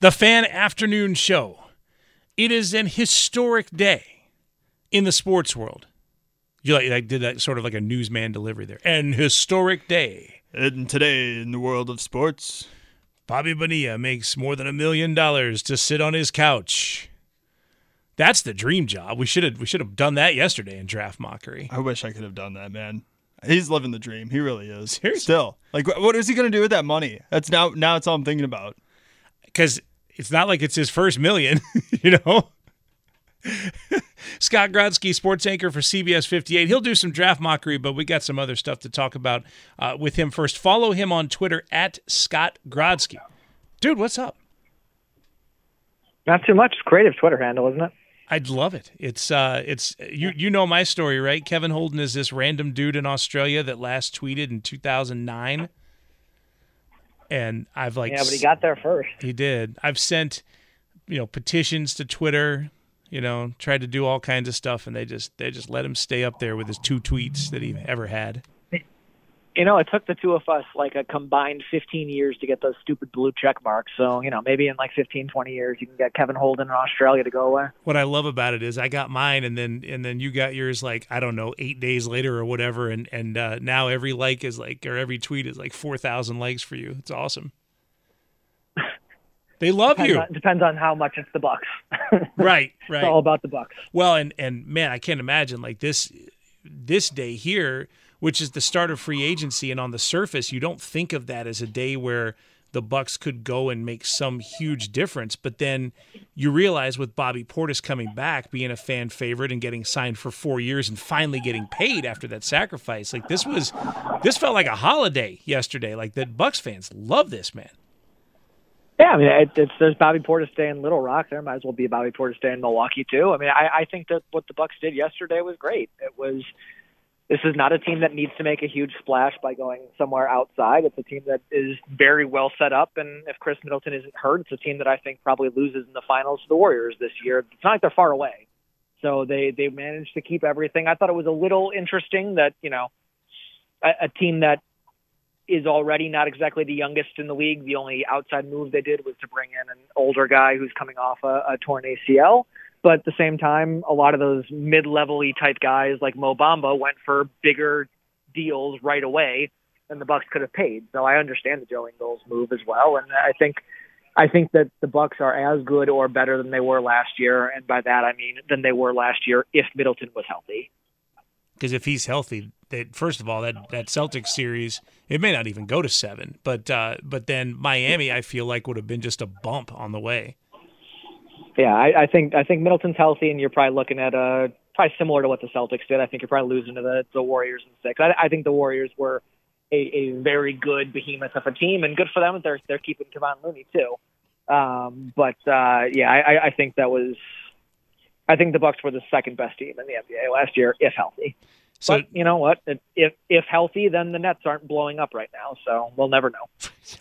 The Fan Afternoon Show. It is an historic day in the sports world. You like, like did that sort of like a newsman delivery there. An historic day. And today in the world of sports, Bobby Bonilla makes more than a million dollars to sit on his couch. That's the dream job. We should have we should have done that yesterday in draft mockery. I wish I could have done that, man. He's living the dream. He really is. Seriously? Still, like, what is he gonna do with that money? That's now now it's all I'm thinking about. Because it's not like it's his first million, you know. Scott Grodsky, sports anchor for CBS 58. He'll do some draft mockery, but we got some other stuff to talk about uh, with him first. Follow him on Twitter at Scott Grodsky. Dude, what's up? Not too much. Creative Twitter handle, isn't it? I'd love it. It's uh, it's you you know my story, right? Kevin Holden is this random dude in Australia that last tweeted in 2009, and I've like Yeah, but he got there first. He did. I've sent, you know, petitions to Twitter, you know, tried to do all kinds of stuff, and they just they just let him stay up there with his two tweets that he ever had. You know, it took the two of us like a combined 15 years to get those stupid blue check marks. So, you know, maybe in like 15, 20 years, you can get Kevin Holden in Australia to go away. What I love about it is I got mine, and then and then you got yours like I don't know eight days later or whatever, and and uh, now every like is like or every tweet is like four thousand likes for you. It's awesome. They love Depends you, on, depends on how much it's the Bucks. right? right. It's all about the Bucks. Well, and and man, I can't imagine like this this day here, which is the start of free agency, and on the surface, you don't think of that as a day where the Bucks could go and make some huge difference. But then you realize with Bobby Portis coming back, being a fan favorite and getting signed for four years and finally getting paid after that sacrifice, like this was this felt like a holiday yesterday. Like that Bucks fans love this man. Yeah, I mean, it, it's there's Bobby Portis Day in Little Rock. There might as well be Bobby Portis Day in Milwaukee too. I mean, I, I think that what the Bucks did yesterday was great. It was. This is not a team that needs to make a huge splash by going somewhere outside. It's a team that is very well set up, and if Khris Middleton isn't hurt, it's a team that I think probably loses in the finals to the Warriors this year. It's not like they're far away, so they they managed to keep everything. I thought it was a little interesting that you know a, a team that is already not exactly the youngest in the league. The only outside move they did was to bring in an older guy who's coming off a, a torn ACL. But at the same time, a lot of those mid-level type guys like Mo Bamba went for bigger deals right away than the Bucks could have paid. So I understand the Joe Ingles move as well, and I think I think that the Bucks are as good or better than they were last year, and by that I mean than they were last year if Middleton was healthy. because if he's healthy, that first of all that that Celtics series it may not even go to seven, but uh, but then Miami I feel like would have been just a bump on the way. Yeah, I, I think I think Middleton's healthy, and you're probably looking at a probably similar to what the Celtics did. I think you're probably losing to the the Warriors in six. I, I think the Warriors were a, a very good behemoth of a team, and good for them. They're they're keeping Kevon Looney too. Um, but uh, yeah, I, I think that was. I think the Bucks were the second best team in the NBA last year, if healthy. So but you know what? If if healthy, then the Nets aren't blowing up right now, so we'll never know.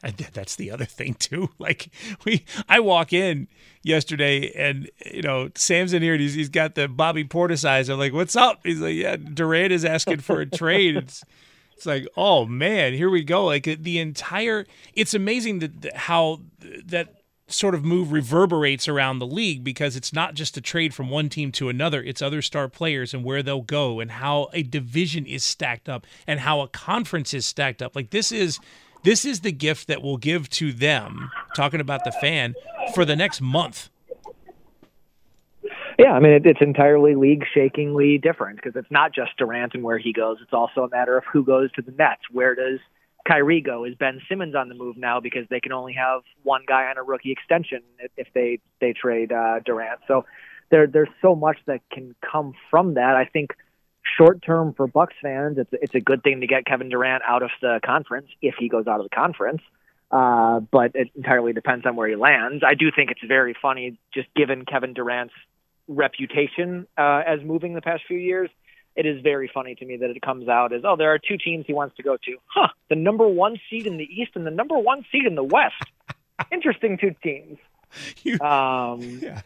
That's the other thing too. Like we, I walk in yesterday and you know Sam's in here and he's, he's got the Bobby Portis eyes. I'm like, what's up? He's like, yeah, Durant is asking for a trade. It's it's like, oh man, here we go. Like the entire, it's amazing that that how that sort of move reverberates around the league because it's not just a trade from one team to another it's other star players and where they'll go and how a division is stacked up and how a conference is stacked up like this is this is the gift that we'll give to them. Talking about the fan for the next month. Yeah, I mean it, it's entirely league shakingly different because it's not just Durant and where he goes. It's also a matter of who goes to the Nets. Where does Kyrie go? Is Ben Simmons on the move now because they can only have one guy on a rookie extension if, they they trade uh, Durant? So there there's so much that can come from that. I think short term for Bucks fans, it's it's a good thing to get Kevin Durant out of the conference if he goes out of the conference. Uh, but it entirely depends on where he lands. I do think it's very funny, just given Kevin Durant's reputation uh, as moving the past few years. It is very funny to me that it comes out as, oh, there are two teams he wants to go to. Huh, the number one seed in the East and the number one seed in the West. Interesting two teams. Um, Yeah.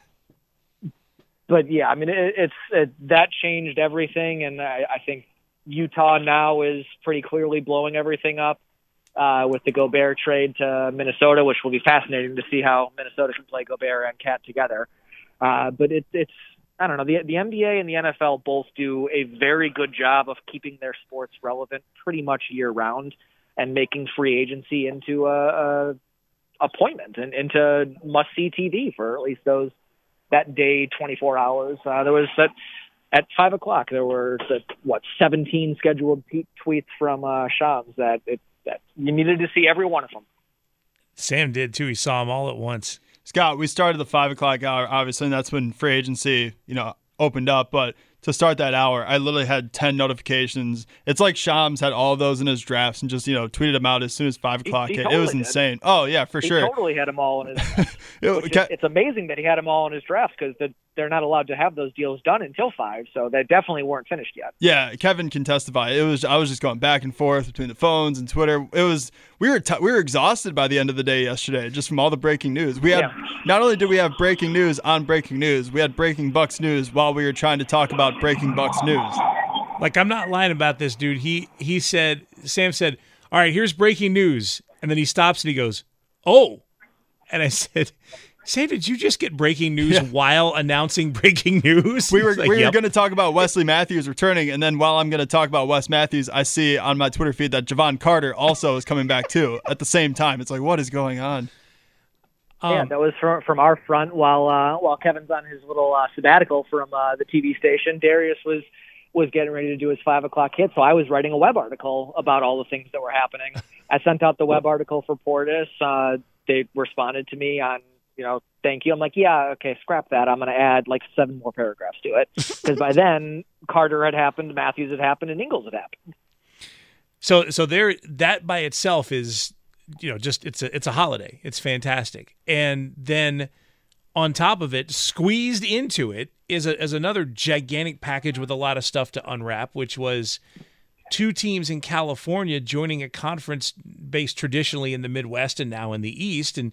but yeah, I mean, it, it's it, that changed everything, and I, I think Utah now is pretty clearly blowing everything up uh, with the Gobert trade to Minnesota, which will be fascinating to see how Minnesota can play Gobert and KAT together. Uh, but it, it's I don't know the the NBA and the NFL both do a very good job of keeping their sports relevant pretty much year round and making free agency into a, a appointment and into must see TV for at least those that day 24 hours. Uh, there was that at five o'clock. There were the, what 17 scheduled t- tweets from uh, Shams that it that you needed to see every one of them. Sam did too. He saw them all at once. Scott, we started the five o'clock hour, obviously, and that's when free agency, you know, opened up. But to start that hour, I literally had ten notifications. It's like Shams had all those in his drafts and just you know tweeted them out as soon as five o'clock he hit. totally it was did. insane. Oh yeah, for He sure. totally had them all in his. It- is, it's amazing that he had them all in his drafts because the, they're not allowed to have those deals done until five, so they definitely weren't finished yet. Yeah, Kevin can testify. It was I was just going back and forth between the phones and Twitter. It was we were t- we were exhausted by the end of the day yesterday just from all the breaking news. We had Yeah. not only did we have breaking news on breaking news, we had breaking Bucks news while we were trying to talk about breaking Bucks news. Like I'm not lying about this, dude. He he said Sam said, "All right, here's breaking news," and then he stops and he goes, "Oh," and I said. Sam, did you just get breaking news Yeah. while announcing breaking news? We were like, we were "Yep." going to talk about Wesley Matthews returning, and then while I'm going to talk about Wes Matthews, I see on my Twitter feed that Jevon Carter also is coming back too at the same time. It's like what is going on? Yeah, Um, that was from from our front while uh, while Kevin's on his little uh, sabbatical from uh, the TV station. Darius was was getting ready to do his five o'clock hit, so I was writing a web article about all the things that were happening. I sent out the web article for Portis. Uh, they responded to me on you know thank you. I'm like yeah okay scrap that. I'm going to add like seven more paragraphs to it because by then Carter had happened, Matthews had happened, and Ingles had happened. So so there that by itself is you know just it's a it's a holiday. It's fantastic. And then on top of it, squeezed into it is a, is another gigantic package with a lot of stuff to unwrap, which was two teams in California joining a conference based traditionally in the Midwest and now in the East. And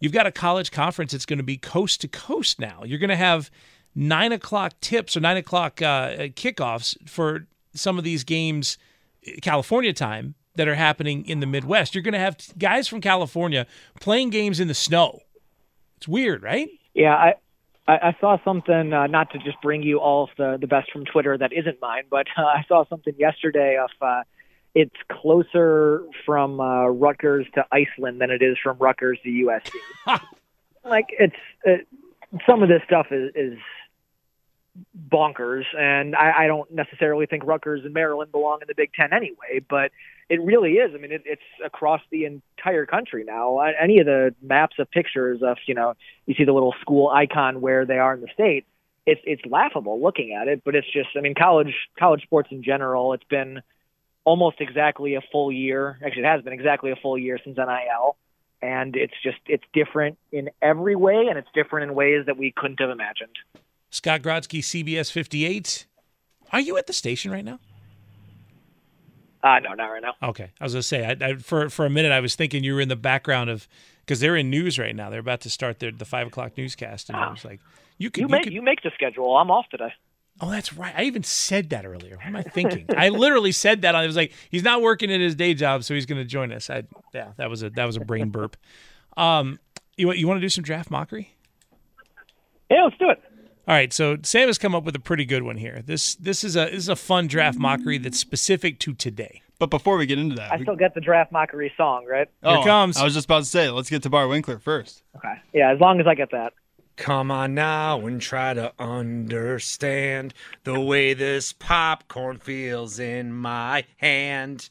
you've got a college conference that's going to be coast to coast now. You're going to have nine o'clock tips or nine o'clock uh, kickoffs for some of these games, California time, that are happening in the Midwest. You're going to have guys from California playing games in the snow. It's weird, right? Yeah, I I, I saw something. Uh, not to just bring you all the the best from Twitter that isn't mine, but uh, I saw something yesterday of uh, it's closer from uh, Rutgers to Iceland than it is from Rutgers to USC. like it's it, some of this stuff is, is bonkers, and I, I don't necessarily think Rutgers and Maryland belong in the Big Ten anyway. But it really is. I mean, it, it's across the entire country now. Any of the maps of pictures of you know you see the little school icon where they are in the state. It's it's laughable looking at it, but it's just I mean college college sports in general. It's been almost exactly a full year. Actually, it has been exactly a full year since NIL, and it's just it's different in every way, and it's different in ways that we couldn't have imagined. Scott Grodsky, CBS 58. Are you at the station right now? Uh, no, not right now. Okay, I was gonna say, I, I, for for a minute, I was thinking you were in the background of because they're in news right now. They're about to start their the five o'clock newscast, and I was like, you could, You you, make could. you make the schedule. I'm off today. oh, that's right. I even said that earlier. What am I thinking? I literally said that. I was like, he's not working in his day job, so he's going to join us. I, yeah, that was a that was a brain burp. Um, you you want to do some draft mockery? Yeah, let's do it. All right, so Sam has come up with a pretty good one here. This this is a this is a fun draft mockery that's specific to today. But before we get into that, I we- still get the draft mockery song, right? oh, comes. I was just about to say, let's get to Bar Winkler first. Okay. Yeah, as long as I get that. Come on now and try to understand the way this popcorn feels in my hand.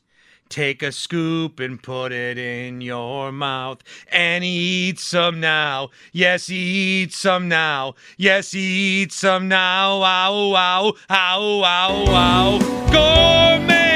Take a scoop and put it in your mouth and eat some now. Yes, eat some now. Yes, eat some now. Ow, ow, ow, ow, ow. Gourmet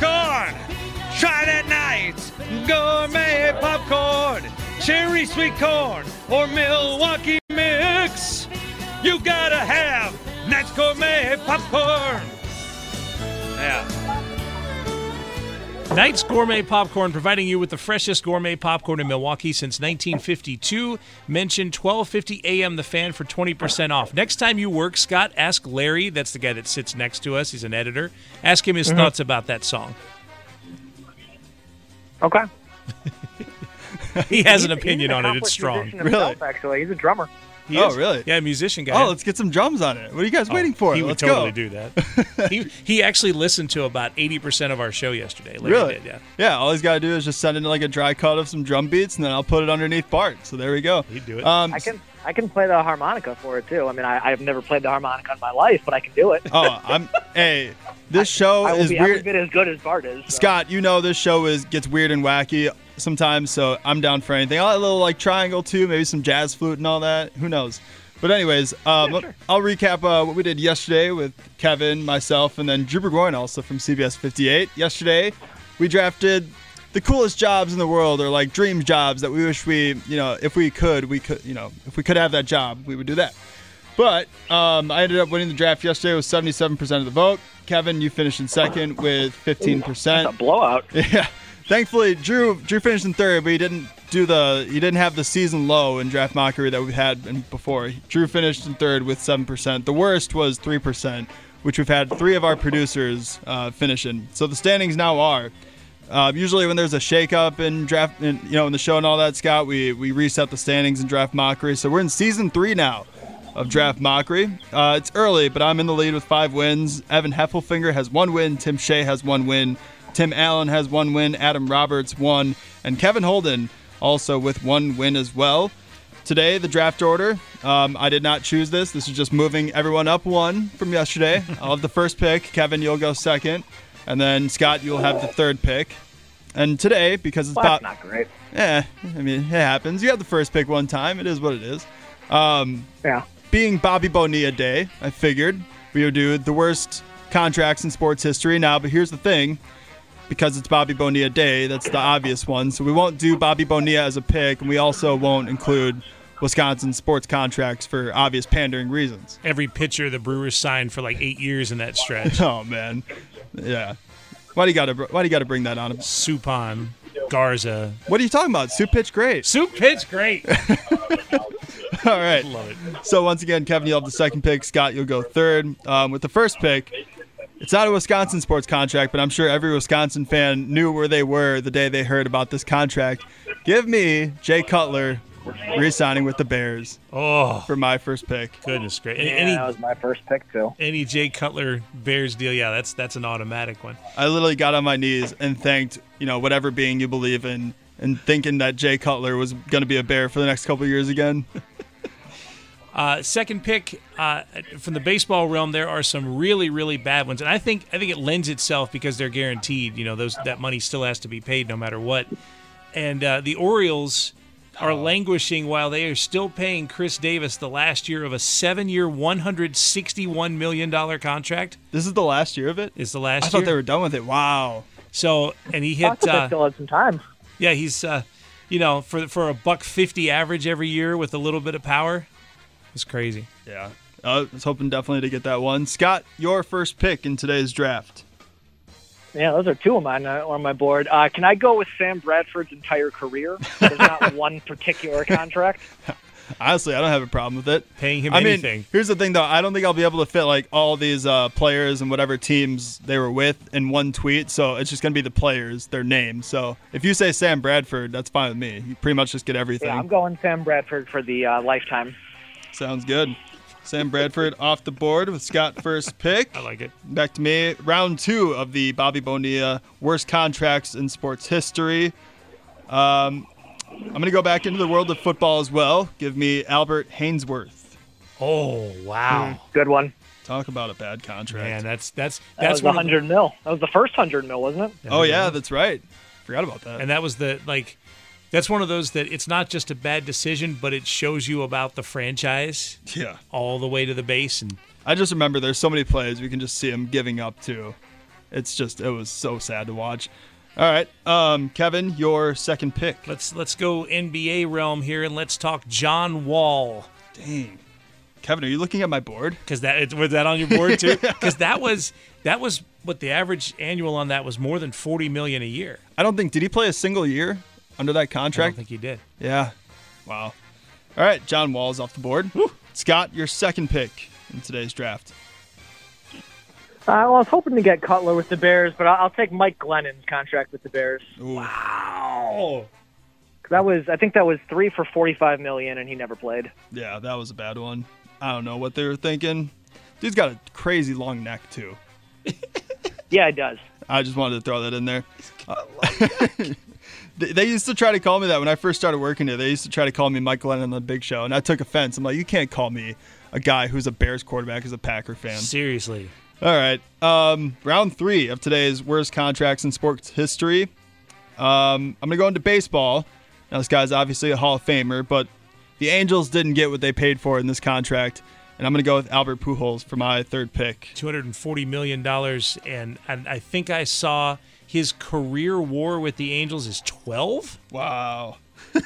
popcorn. Try that Knights, gourmet popcorn. Cherry sweet corn or Milwaukee mix. You gotta have Knights gourmet popcorn. Yeah. Knight's Gourmet Popcorn, providing you with the freshest gourmet popcorn in Milwaukee since 1952. Mention 1250 AM The Fan for 20% off. Next time you work, Scott, ask Larry, that's the guy that sits next to us, he's an editor, ask him his Mhm. thoughts about that song. Okay. He has an He's- opinion he's on an it, it's strong. musician himself, Actually, he's a drummer. He oh, is. really? Yeah, musician guy. Oh, let's get some drums on it. What are you guys Oh, waiting for? He would Let's totally go. do that. he, he actually listened to about 80% of our show yesterday. Larry Really? Did, yeah. Yeah, all he's got to do is just send in like a dry cut of some drum beats, and then I'll put it underneath Bart. So there we go. He'd do it. Um, I can I can play the harmonica for it too. I mean, I, I've never played the harmonica in my life, but I can do it. oh, I'm. hey, this show I will is be every weird. bit as good as Bart is. so. Scott, you know this show is gets weird and wacky sometimes, so I'm down for anything. I'll a little like triangle too, maybe some jazz flute and all that. Who knows? But anyways, um, I'll recap uh, what we did yesterday with Kevin, myself, and then Drew Burgoyne also from CBS 58. Yesterday, we drafted the coolest jobs in the world, or like dream jobs that we wish we, you know, if we could, we could, you know, if we could have that job, we would do that. But um, I ended up winning the draft yesterday with 77% of the vote. Kevin, you finished in second with 15%. That's a blowout. Yeah. Thankfully, Drew Drew finished in third, but he didn't do the he didn't have the season low in draft mockery that we've had before. Drew finished in third with seven percent. The worst was three percent, which we've had three of our producers uh, finish in. So the standings now are. Uh, usually, when there's a shakeup in draft, in, you know, in the show and all that, Scott, we we reset the standings in draft mockery. So we're in season three now of draft mockery. Uh, it's early, but I'm in the lead with five wins. Evan Heffelfinger has one win. Tim Shea has one win. Tim Allen has one win. Adam Roberts one, and Kevin Holden also with one win as well. Today, the draft order. Um, I did not choose this. This is just moving everyone up one from yesterday. I'll have the first pick. Kevin, you'll go second, and then Scott, you'll have the third pick. And today, because it's Well, that's about not great. yeah, I mean, it happens. You have the first pick one time. It is what it is. Um, Yeah. being Bobby Bonilla Day, I figured we would do the worst contracts in sports history now. But here's the thing because it's Bobby Bonilla Day, that's the obvious one. So we won't do Bobby Bonilla as a pick, and we also won't include Wisconsin sports contracts for obvious pandering reasons. Every pitcher the Brewers signed for like eight years in that stretch. Oh, man. Yeah. Why do you gotta Why do you gotta bring that on? Suppan, Garza. What are you talking about? Soup pitch great. Soup pitch great. All right. Love it. So once again, Kevin, you'll have the second pick. Scott, you'll go third. Um, with the first pick, it's not a Wisconsin sports contract, but I'm sure every Wisconsin fan knew where they were the day they heard about this contract. Give me Jay Cutler re-signing with the Bears Oh, for my first pick. goodness great. Yeah, Any that was my first pick too. any Jay Cutler Bears deal, yeah, that's that's an automatic one. I literally got on my knees and thanked, you know, whatever being you believe in, and thinking that Jay Cutler was going to be a Bear for the next couple years again. Uh, second pick uh, from the baseball realm, there are some really, really bad ones, and I think I think it lends itself because they're guaranteed. You know, those that money still has to be paid no matter what. And uh, the Orioles are languishing while they are still paying Chris Davis the last year of a seven-year, one hundred sixty-one million dollar contract. This is the last year of it. Is the last year I thought they were done with it. Wow. So, and he I hit. thought Uh, still had some time. yeah, he's uh, you know for for a buck fifty average every year with a little bit of power. It's crazy. Yeah. I was hoping definitely to get that one. Scott, your first pick in today's draft. Yeah, those are two of mine uh, on my board. Uh, can I go with Sam Bradford's entire career? There's not one particular contract. Honestly, I don't have a problem with it. Paying him I mean, anything. here's the thing though. I don't think I'll be able to fit like all these uh, players and whatever teams they were with in one tweet. So it's just gonna be the players, their names. So if you say Sam Bradford, that's fine with me. You pretty much just get everything. Yeah, I'm going Sam Bradford for the uh, lifetime. Sounds good. Sam Bradford off the board with Scott first pick. I like it. Back to me. Round two of the Bobby Bonilla worst contracts in sports history. Um, I'm going to go back into the world of football as well. Give me Albert Haynesworth. Oh wow, Good one. Talk about a bad contract. man, that's that's That was the one of the- hundred mil. That was the first hundred mil, wasn't it? oh, yeah, that's right. Forgot about that. and that was the like that's one of those that it's not just a bad decision, but it shows you about the franchise yeah. all the way to the base and I just remember there's so many plays we can just see him giving up to. It's just, it was so sad to watch. All right. Um, Kevin, your second pick. let's let's go NBA realm here and let's talk John Wall. Dang. Kevin, are you looking at my board? because that was that on your board too? Because that was that was what the average annual on that was more than forty million a year. I don't think, did he play a single year under that contract? I don't think he did. Yeah. Wow. All right, John Wall's off the board. Scott, your second pick in today's draft. Uh, well, I was hoping to get Cutler with the Bears, but I'll, I'll take Mike Glennon's contract with the Bears. Wow. That was, I think, that was three for forty-five million, and he never played. Yeah, that was a bad one. I don't know what they were thinking. Dude's got a crazy long neck too. Yeah, it does. I just wanted to throw that in there. they, used to try to call me that when I first started working here. They used to try to call me Mike Glennon on the Big Show, and I took offense. I'm like, you can't call me a guy who's a Bears quarterback as a Packer fan. Seriously. All right. Um, round three of today's worst contracts in sports history. Um, I'm going to go into baseball. Now, this guy's obviously a Hall of Famer, but the Angels didn't get what they paid for in this contract. And I'm going to go with Albert Pujols for my third pick. Two hundred and forty million dollars, and and I think I saw his career WAR with the Angels is twelve. Wow.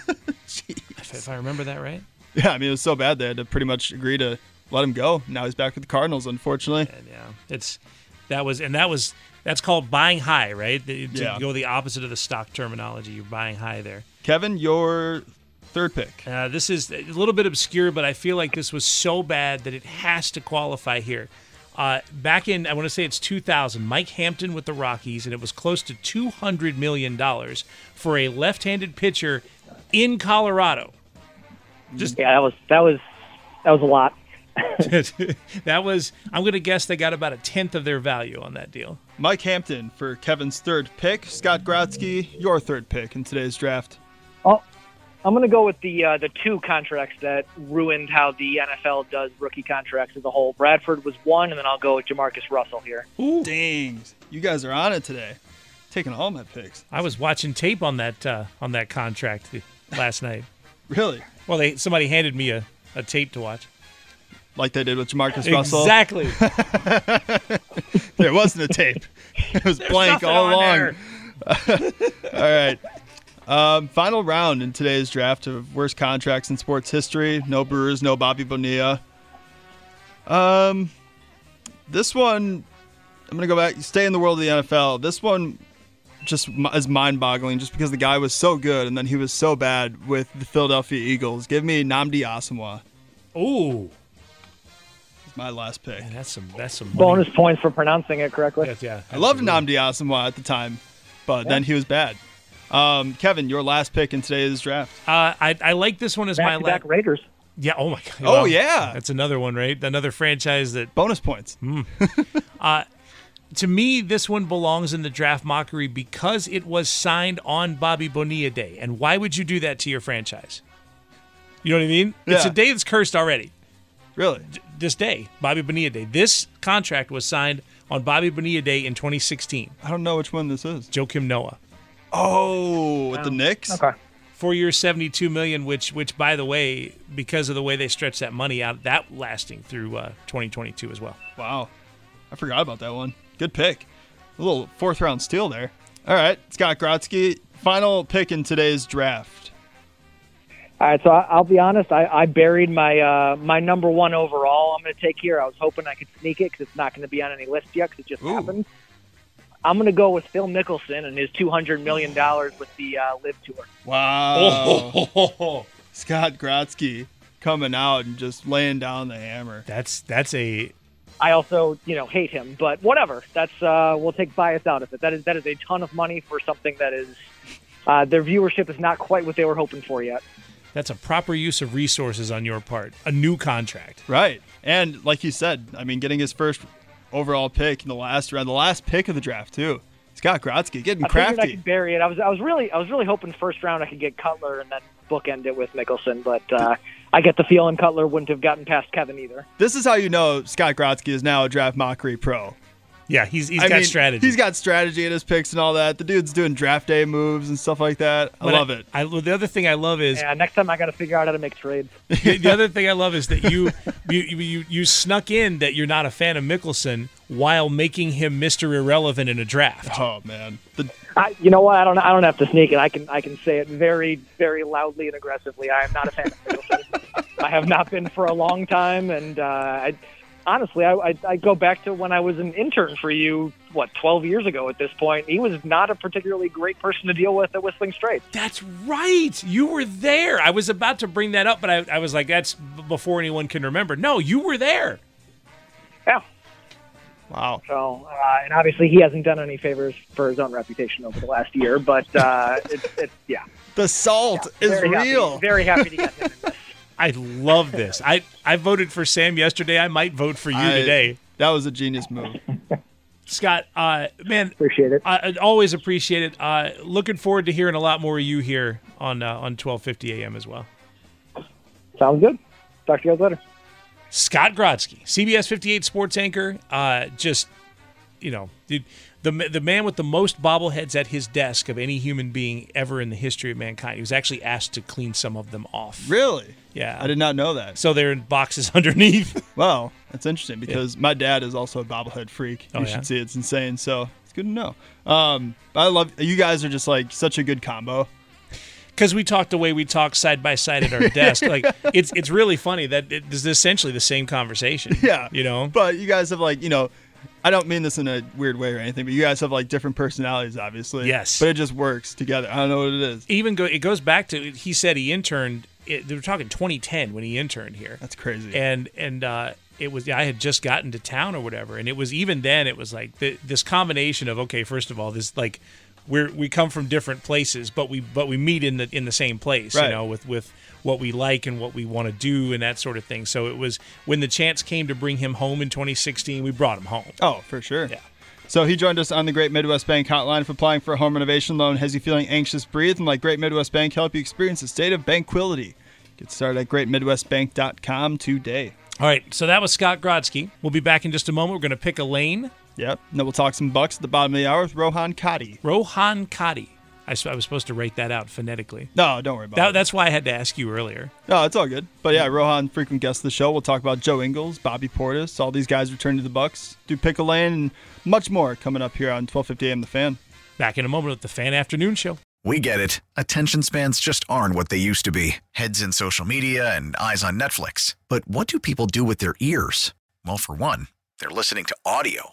If, if I remember that right. Yeah, I mean, it was so bad they had to pretty much agree to let him go. Now he's back with the Cardinals, unfortunately. And yeah, it's that was and that was that's called buying high, right? The- To Yeah. go the opposite of the stock terminology, you're buying high there. Kevin, your third pick. Uh, this is a little bit obscure, but I feel like this was so bad that it has to qualify here. Uh, back in, I want to say it's 2000, Mike Hampton with the Rockies, and it was close to $200 million for a left handed pitcher in Colorado. Just Yeah, that was that was that was a lot. that was, I'm going to guess they got about a tenth of their value on that deal. Mike Hampton for Kevin's third pick. Scott Grodsky, your third pick in today's draft. I'm going to go with the uh, the two contracts that ruined how the NFL does rookie contracts as a whole. Bradford was one, and then I'll go with JaMarcus Russell here. Dang, you guys are on it today. Taking all my picks. I was watching tape on that uh, on that contract last night. Really? Well, they somebody handed me a, a tape to watch. Like they did with JaMarcus Russell. Exactly. There wasn't a tape. It was blank all along. All right. Um, final round in today's draft of worst contracts in sports history. No Brewers, no Bobby Bonilla. Um, this one, I'm gonna go back. Stay in the world of the NFL. This one just is mind-boggling, just because the guy was so good and then he was so bad with the Philadelphia Eagles. Give me Nnamdi Asomugha. Ooh, It's my last pick. man, that's some that's some money. Bonus points for pronouncing it correctly. Yes, yeah, I loved. Nnamdi Asomugha at the time, but then he was bad. Um, Kevin, your last pick in today's draft. Uh, I I like this one as my Back to back last. Raiders. Yeah. Oh my god. Oh, Well, yeah. That's another one, right? Another franchise that Bonus points. to me, this one belongs in the draft mockery because it was signed on Bobby Bonilla Day. And why would you do that to your franchise? You know what I mean? It's a day that's cursed already. Really? This day, Bobby Bonilla Day. This contract was signed on Bobby Bonilla Day in 2016. I don't know which one this is. Joakim Noah. Oh, with the Knicks? Okay. Four years, 72 million, which, which by the way, because of the way they stretched that money out, that lasting through uh, 2022 as well. Wow. I forgot about that one. Good pick. A little fourth round steal there. All right, Scott Grodsky, final pick in today's draft. All right, so I, I'll be honest. I, I buried my uh, my number one overall. I'm going to take here. I was hoping I could sneak it because it's not going to be on any list yet because it just Ooh. happened. I'm going to go with Phil Mickelson and his $200 million with the uh, LIV Tour. Wow. Scott Grodsky coming out and just laying down the hammer. That's that's a I also, you know, hate him, but whatever. That's uh, we'll take bias out of it. That is that is a ton of money for something that is uh, their viewership is not quite what they were hoping for yet. that's a proper use of resources on your part. A new contract. Right. And like you said, I mean, getting his first overall pick in the last round, the last pick of the draft too. Scott Grodsky getting I figured I could bury it. I was I was really I was really hoping first round I could get Cutler and then bookend it with Mickelson, but uh, I get the feeling Cutler wouldn't have gotten past Kevin either. This is how you know Scott Grodsky is now a draft mockery pro. Yeah, he's he's I got mean, strategy. He's got strategy in his picks and all that. The dude's doing draft day moves and stuff like that. I But love it. I, the other thing I love is Yeah, next time I got to figure out how to make trades. the, the other thing I love is that you, you you you snuck in that you're not a fan of Mickelson while making him Mr. Irrelevant in a draft. Oh man, the, I, you know what? I don't. I don't have to sneak it. I can. I can say it very, very loudly and aggressively. I am not a fan of Mickelson. I have not been for a long time, and uh, I, honestly, I, I, I go back to when I was an intern for you. What, 12 years ago? At this point, he was not a particularly great person to deal with at Whistling Straits. That's right. You were there. I was about to bring that up, but I, I was like, that's before anyone can remember. No, you were there. Yeah. wow. So, uh, and obviously, he hasn't done any favors for his own reputation over the last year. But uh, it's, it's yeah, The salt is very real. Happy, very happy to get him in this. I love this. I, I voted for Sam yesterday. I might vote for you I- today. That was a genius move. Scott, uh, man, Appreciate it. I, I always appreciate it. Uh, looking forward to hearing a lot more of you here on uh, on 1250 a.m. as well. Sounds good. Talk to you guys later. Scott Grodsky, CBS 58 sports anchor, uh, just you know, the, the the man with the most bobbleheads at his desk of any human being ever in the history of mankind. He was actually asked to clean some of them off. Really? Yeah, I did not know that. So they're in boxes underneath. Wow, that's interesting because my dad is also a bobblehead freak. Oh, you yeah? should see it's insane. So it's good to know. Um, I love you guys are just like such a good combo. because we talk the way we talk side by side at our desk. Like it's it's really funny that it is essentially the same conversation. Yeah, you know. But you guys have like you know, I don't mean this in a weird way or anything, but you guys have like different personalities, obviously. Yes. But it just works together. I don't know what it is. Even go it goes back to he said he interned. It, they were talking 2010 when he interned here. That's crazy. and and uh, it was I had just gotten to town or whatever, and it was even then it was like the, this combination of okay, first of all, this like we're we come from different places, but we but we meet in the in the same place, Right. you know, with with what we like and what we want to do and that sort of thing. So it was when the chance came to bring him home in 2016, we brought him home. Oh, for sure. Yeah. So he joined us on the Great Midwest Bank hotline. for applying for a home renovation loan has you feeling anxious, breathe, and let Great Midwest Bank help you experience a state of banquility. Get started at greatmidwestbank.com today. All right, so that was Scott Grodsky. We'll be back in just a moment. We're going to pick a lane. Yep. And then we'll talk some bucks at the bottom of the hour with Rohan Kadi. Rohan Kadi. I, s- I was supposed to write that out phonetically. No, don't worry about That, it. that's why I had to ask you earlier. No, it's all good. But yeah, mm. Rohan, frequent guest of the show. We'll talk about Joe Ingles, Bobby Portis, all these guys returning to the Bucks, do pick a lane, and much more coming up here on 1250 AM The Fan. Back in a moment with the Fan Afternoon Show. We get it. Attention spans just aren't what they used to be heads in social media and eyes on Netflix. But what do people do with their ears? Well, for one, they're listening to audio.